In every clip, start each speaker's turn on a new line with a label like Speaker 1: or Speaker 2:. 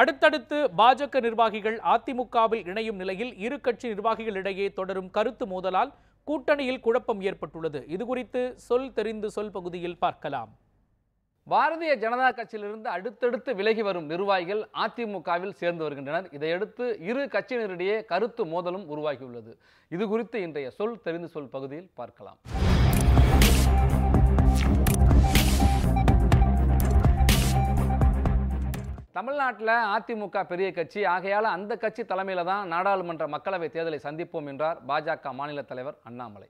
Speaker 1: அடுத்தடுத்து பாஜக நிர்வாகிகள் அதிமுகவில் இணையும் நிலையில் இரு கட்சி நிர்வாகிகளிடையே தொடரும் கருத்து மோதலால் கூட்டணியில் குழப்பம் ஏற்பட்டுள்ளது. இதுகுறித்து சொல் தெரிந்து சொல் பகுதியில் பார்க்கலாம்.
Speaker 2: பாரதிய ஜனதா கட்சியிலிருந்து அடுத்தடுத்து விலகி வரும் நிர்வாகிகள் அதிமுகவில் சேர்ந்து வருகின்றனர். இதையடுத்து இரு கட்சியினரிடையே கருத்து மோதலும் உருவாகியுள்ளது. இது குறித்து இன்றைய சொல் தெரிந்து சொல் பகுதியில் பார்க்கலாம். தமிழ்நாட்டில் அதிமுக பெரிய கட்சி. ஆகையால் அந்த கட்சி தலைமையில் தான் நாடாளுமன்ற மக்களவை தேர்தலை சந்திப்போம் என்றார் பாஜக மாநில தலைவர் அண்ணாமலை.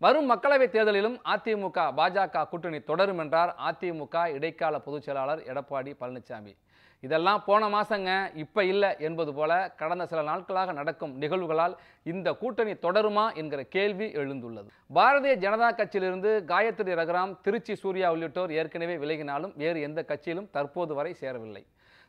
Speaker 2: வரும் மக்களவை தேர்தலிலும் அதிமுக பாஜக கூட்டணி தொடரும் என்றார் அதிமுக இடைக்கால பொதுச் செயலாளர் எடப்பாடி பழனிசாமி. இதெல்லாம் போன மாசங்க இப்போ இல்லை என்பது போல கடந்த சில நாட்களாக நடக்கும் நிகழ்வுகளால் இந்த கூட்டணி தொடருமா என்கிற கேள்வி எழுந்துள்ளது. பாரதிய ஜனதா கட்சியிலிருந்து காயத்ரி ரகுராம் திருச்சி சூர்யா உள்ளிட்டோர் ஏற்கனவே விலகினாலும் வேறு எந்த கட்சியிலும் தற்போது வரை சேரவில்லை.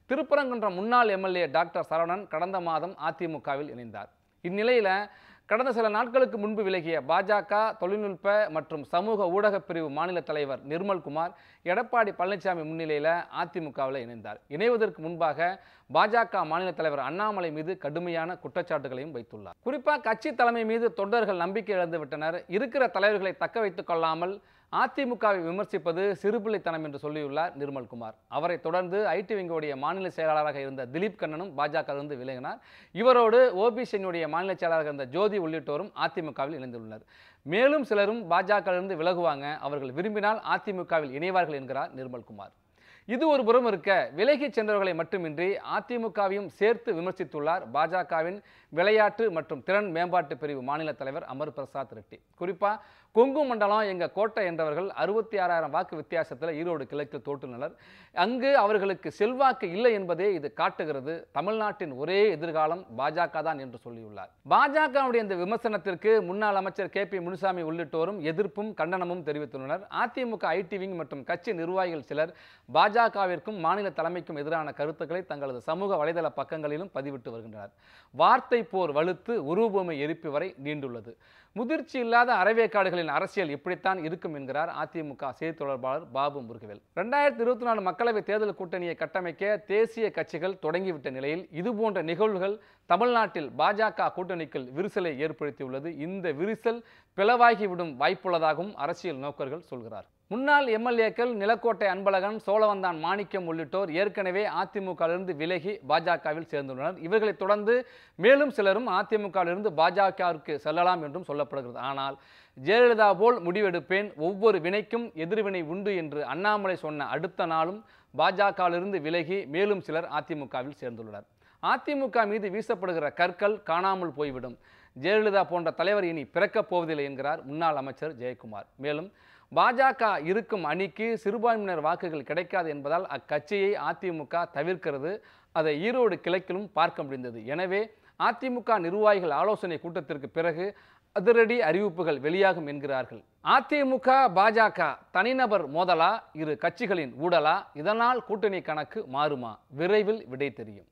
Speaker 2: திருப்பரங்குன்றம் முன்னாள் எம்எல்ஏ டாக்டர் சரவணன் கடந்த மாதம் அதிமுகவில் இணைந்தார். இந்நிலையில் கடந்த சில நாட்களுக்கு முன்பு விலகிய பாஜக தொழில்நுட்ப மற்றும் சமூக ஊடகப் பிரிவு மாநில தலைவர் நிர்மல்குமார் எடப்பாடி பழனிசாமி முன்னிலையில் அதிமுகவில் இணைந்தார். இணைவதற்கு முன்பாக பாஜக மாநில தலைவர் அண்ணாமலை மீது கடுமையான குற்றச்சாட்டுகளையும் வைத்துள்ளார். குறிப்பாக கட்சி தலைமை மீது தொண்டர்கள் நம்பிக்கை இழந்துவிட்டனர். இருக்கிற தலைவர்களை தக்க வைத்துக் கொள்ளாமல் அதிமுகவை விமர்சிப்பது சிறுபிள்ளைத்தனம் என்று சொல்லியுள்ளார் நிர்மல்குமார். அவரை தொடர்ந்து ஐடி விங்கோடைய மாநில செயலாளராக இருந்த திலீப் கண்ணனும் பாஜகவிலிருந்து விலகினார். இவரோடு ஓபிசியினுடைய மாநில செயலாளராக இருந்த ஜோதி உள்ளிட்டோரும் அதிமுகவில் இணைந்துள்ளனர். மேலும் சிலரும் பாஜகவிலிருந்து விலகுவாங்க அவர்கள் விரும்பினால் அதிமுகவில் இணைவார்கள் என்கிறார் நிர்மல்குமார். இது ஒரு புறம் இருக்க விலகிச் சென்றவர்களை மட்டுமின்றி அதிமுகவையும் சேர்த்து விமர்சித்துள்ளார் பாஜகவின் விளையாட்டு மற்றும் திறன் மேம்பாட்டு பிரிவு மாநில தலைவர் அமர் பிரசாத் ரெட்டி. குறிப்பா கொங்கு மண்டலம் எங்க கோட்டை என்றவர்கள் அறுபத்தி ஆறாயிரம் வாக்கு வித்தியாசத்தில் ஈரோடு கிழக்கில் தோற்றுள்ளனர் அங்கு அவர்களுக்கு செல்வாக்கு இல்லை என்பதே இது காட்டுகிறது. தமிழ்நாட்டின் ஒரே எதிர்காலம் பாஜக தான் என்று சொல்லியுள்ளார். பாஜகவுடைய இந்த விமர்சனத்திற்கு முன்னாள் அமைச்சர் கே பி முனுசாமி உள்ளிட்டோரும் எதிர்ப்பும் கண்டனமும் தெரிவித்துள்ளனர். அதிமுக ஐடி விங் மற்றும் கட்சி நிர்வாகிகள் சிலர் பாஜகவிற்கும் மாநில தலைமைக்கும் எதிரான கருத்துக்களை தங்களது சமூக வலைதள பக்கங்களிலும் பதிவிட்டு வருகின்றனர். வார்த்தை போர் வலுத்து உருவபொம்மை எரிப்பு வரை நீண்டுள்ளது. முதிர்ச்சி இல்லாத அறவேக்காடுகளின் அரசியல் இப்படித்தான் இருக்கும் என்கிறார் அதிமுக செய்தி தொடர்பாளர் பாபு முருகவேல். ரெண்டாயிரத்தி இருபத்தி நாலு மக்களவை தேர்தல் கூட்டணியை கட்டமைக்க தேசிய கட்சிகள் தொடங்கிவிட்ட நிலையில் இதுபோன்ற நிகழ்வுகள் தமிழ்நாட்டில் பாஜக கூட்டணிக்குள் விரிசலை ஏற்படுத்தியுள்ளது. இந்த விரிசல் பிளவாகிவிடும் வாய்ப்புள்ளதாகவும் அரசியல் நோக்கர்கள் சொல்கிறார். முன்னாள் எம்எல்ஏக்கள் நிலக்கோட்டை அன்பழகன் சோழவந்தான் மாணிக்கம் உள்ளிட்டோர் ஏற்கனவே அதிமுகவிலிருந்து விலகி பாஜகவில் சேர்ந்துள்ளனர். இவர்களைத் தொடர்ந்து மேலும் சிலரும் அதிமுகவிலிருந்து பாஜகவிற்கு செல்லலாம் என்றும் சொல்லப்படுகிறது. ஆனால் ஜெயலலிதா போல் முடிவெடுப்பேன் ஒவ்வொரு வினைக்கும் எதிர்வினை உண்டு என்று அண்ணாமலை சொன்ன அடுத்த நாளும் பாஜகவிலிருந்து விலகி மேலும் சிலர் அதிமுகவில் சேர்ந்துள்ளனர். அதிமுக மீது வீசப்படுகிற கற்கள் காணாமல் போய்விடும். ஜெயலலிதா போன்ற தலைவர் இனி பிறக்கப் போவதில்லை என்கிறார் முன்னாள் அமைச்சர் ஜெயக்குமார். மேலும் பாஜக இருக்கும் அணிக்கு சிறுபான்மையினர் வாக்குகள் கிடைக்காது என்பதால் அக்கட்சியை அதிமுக தவிர்க்கிறது. அதை ஈரோடு கிழக்கிலும் பார்க்க முடிந்தது. எனவே அதிமுக நிர்வாகிகள் ஆலோசனை கூட்டத்திற்கு பிறகு அதிரடி அறிவிப்புகள் வெளியாகும் என்கிறார்கள். அதிமுக பாஜக தனிநபர் மோதலா? இரு கட்சிகளின் ஊடலா? இதனால் கூட்டணி கணக்கு மாறுமா? விரைவில் விடை தெரியும்.